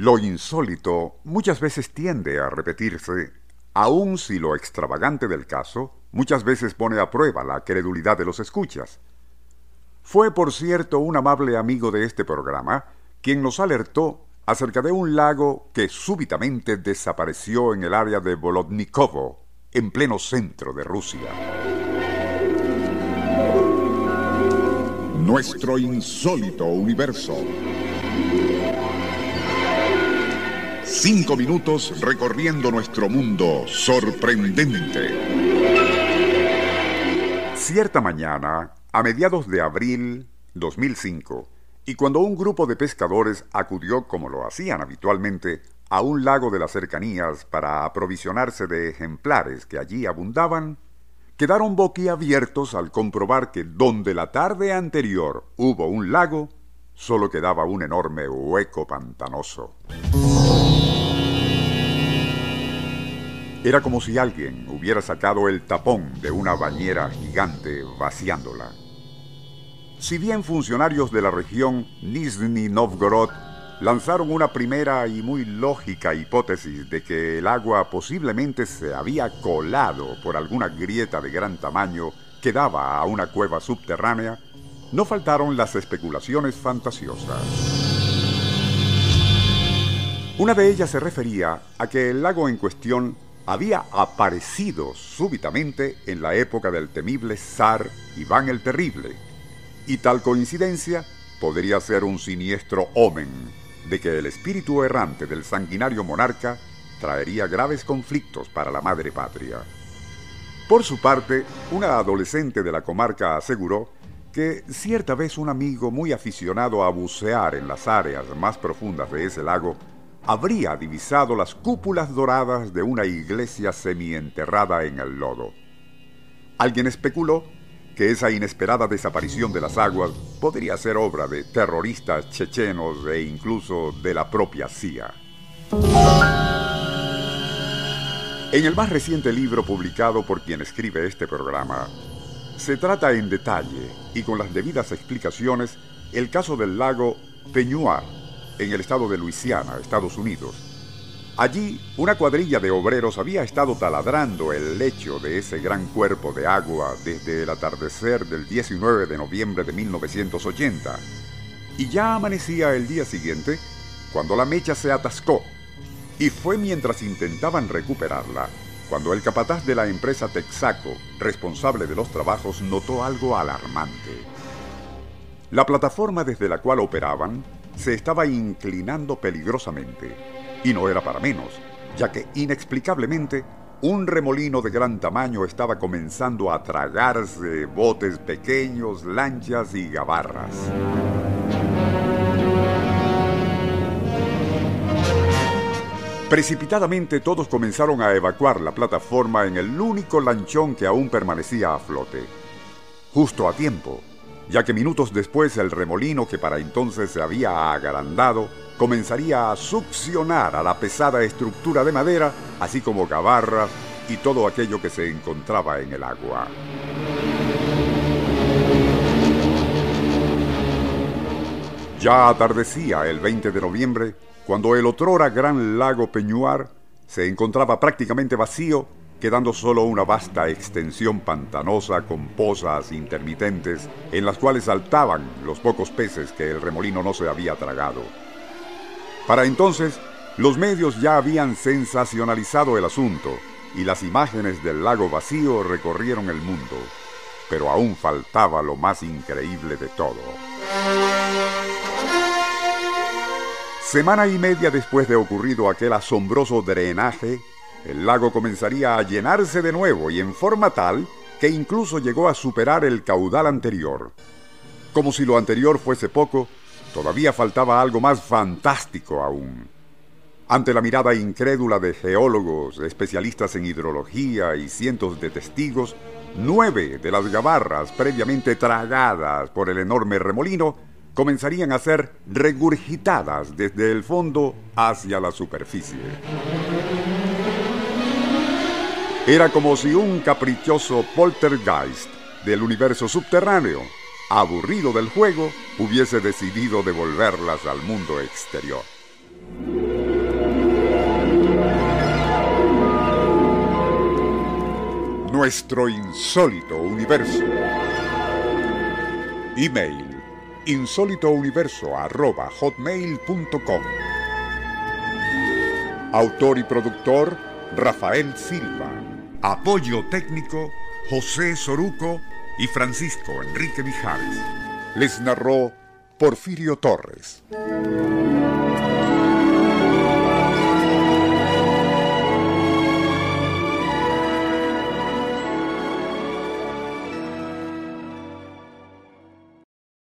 Lo insólito muchas veces tiende a repetirse, aun si lo extravagante del caso muchas veces pone a prueba la credulidad de los escuchas. Fue, por cierto, un amable amigo de este programa quien nos alertó acerca de un lago que súbitamente desapareció en el área de Volodnikovo, en pleno centro de Rusia. Nuestro insólito universo. Cinco minutos recorriendo nuestro mundo sorprendente. Cierta mañana, a mediados de abril 2005, y cuando un grupo de pescadores acudió, como lo hacían habitualmente, a un lago de las cercanías para aprovisionarse de ejemplares que allí abundaban, quedaron boquiabiertos al comprobar que donde la tarde anterior hubo un lago, solo quedaba un enorme hueco pantanoso. Era como si alguien hubiera sacado el tapón de una bañera gigante vaciándola. Si bien funcionarios de la región Nizhny Novgorod lanzaron una primera y muy lógica hipótesis de que el agua posiblemente se había colado por alguna grieta de gran tamaño que daba a una cueva subterránea, no faltaron las especulaciones fantasiosas. Una de ellas se refería a que el lago en cuestión había aparecido súbitamente en la época del temible zar Iván el Terrible, y tal coincidencia podría ser un siniestro omen de que el espíritu errante del sanguinario monarca traería graves conflictos para la madre patria. Por su parte, una adolescente de la comarca aseguró que cierta vez un amigo muy aficionado a bucear en las áreas más profundas de ese lago habría divisado las cúpulas doradas de una iglesia semienterrada en el lodo. Alguien especuló que esa inesperada desaparición de las aguas podría ser obra de terroristas chechenos e incluso de la propia CIA. En el más reciente libro publicado por quien escribe este programa, se trata en detalle y con las debidas explicaciones el caso del lago Peñuar, en el estado de Luisiana, Estados Unidos. Allí, una cuadrilla de obreros había estado taladrando el lecho de ese gran cuerpo de agua desde el atardecer del 19 de noviembre de 1980. Y ya amanecía el día siguiente cuando la mecha se atascó. Y fue mientras intentaban recuperarla cuando el capataz de la empresa Texaco, responsable de los trabajos, notó algo alarmante. La plataforma desde la cual operaban se estaba inclinando peligrosamente. Y no era para menos, ya que inexplicablemente un remolino de gran tamaño estaba comenzando a tragarse botes pequeños, lanchas y gabarras. Precipitadamente todos comenzaron a evacuar la plataforma en el único lanchón que aún permanecía a flote. Justo a tiempo, ya que minutos después el remolino que para entonces se había agrandado comenzaría a succionar a la pesada estructura de madera, así como gabarras y todo aquello que se encontraba en el agua. Ya atardecía el 20 de noviembre, cuando el otrora gran lago Peñuar se encontraba prácticamente vacío quedando solo una vasta extensión pantanosa con pozas intermitentes en las cuales saltaban los pocos peces que el remolino no se había tragado. Para entonces, los medios ya habían sensacionalizado el asunto y las imágenes del lago vacío recorrieron el mundo, pero aún faltaba lo más increíble de todo. Semana y media después de ocurrido aquel asombroso drenaje, el lago comenzaría a llenarse de nuevo y en forma tal que incluso llegó a superar el caudal anterior. Como si lo anterior fuese poco, todavía faltaba algo más fantástico aún. Ante la mirada incrédula de geólogos, especialistas en hidrología y cientos de testigos, nueve de las gabarras previamente tragadas por el enorme remolino comenzarían a ser regurgitadas desde el fondo hacia la superficie. Era como si un caprichoso poltergeist del universo subterráneo, aburrido del juego, hubiese decidido devolverlas al mundo exterior. nuestro insólito universo. Email insólitouniverso.hotmail.com Autor y productor Rafael Silva. Apoyo técnico José Soruco y Francisco Enrique Mijares. Les narró Porfirio Torres.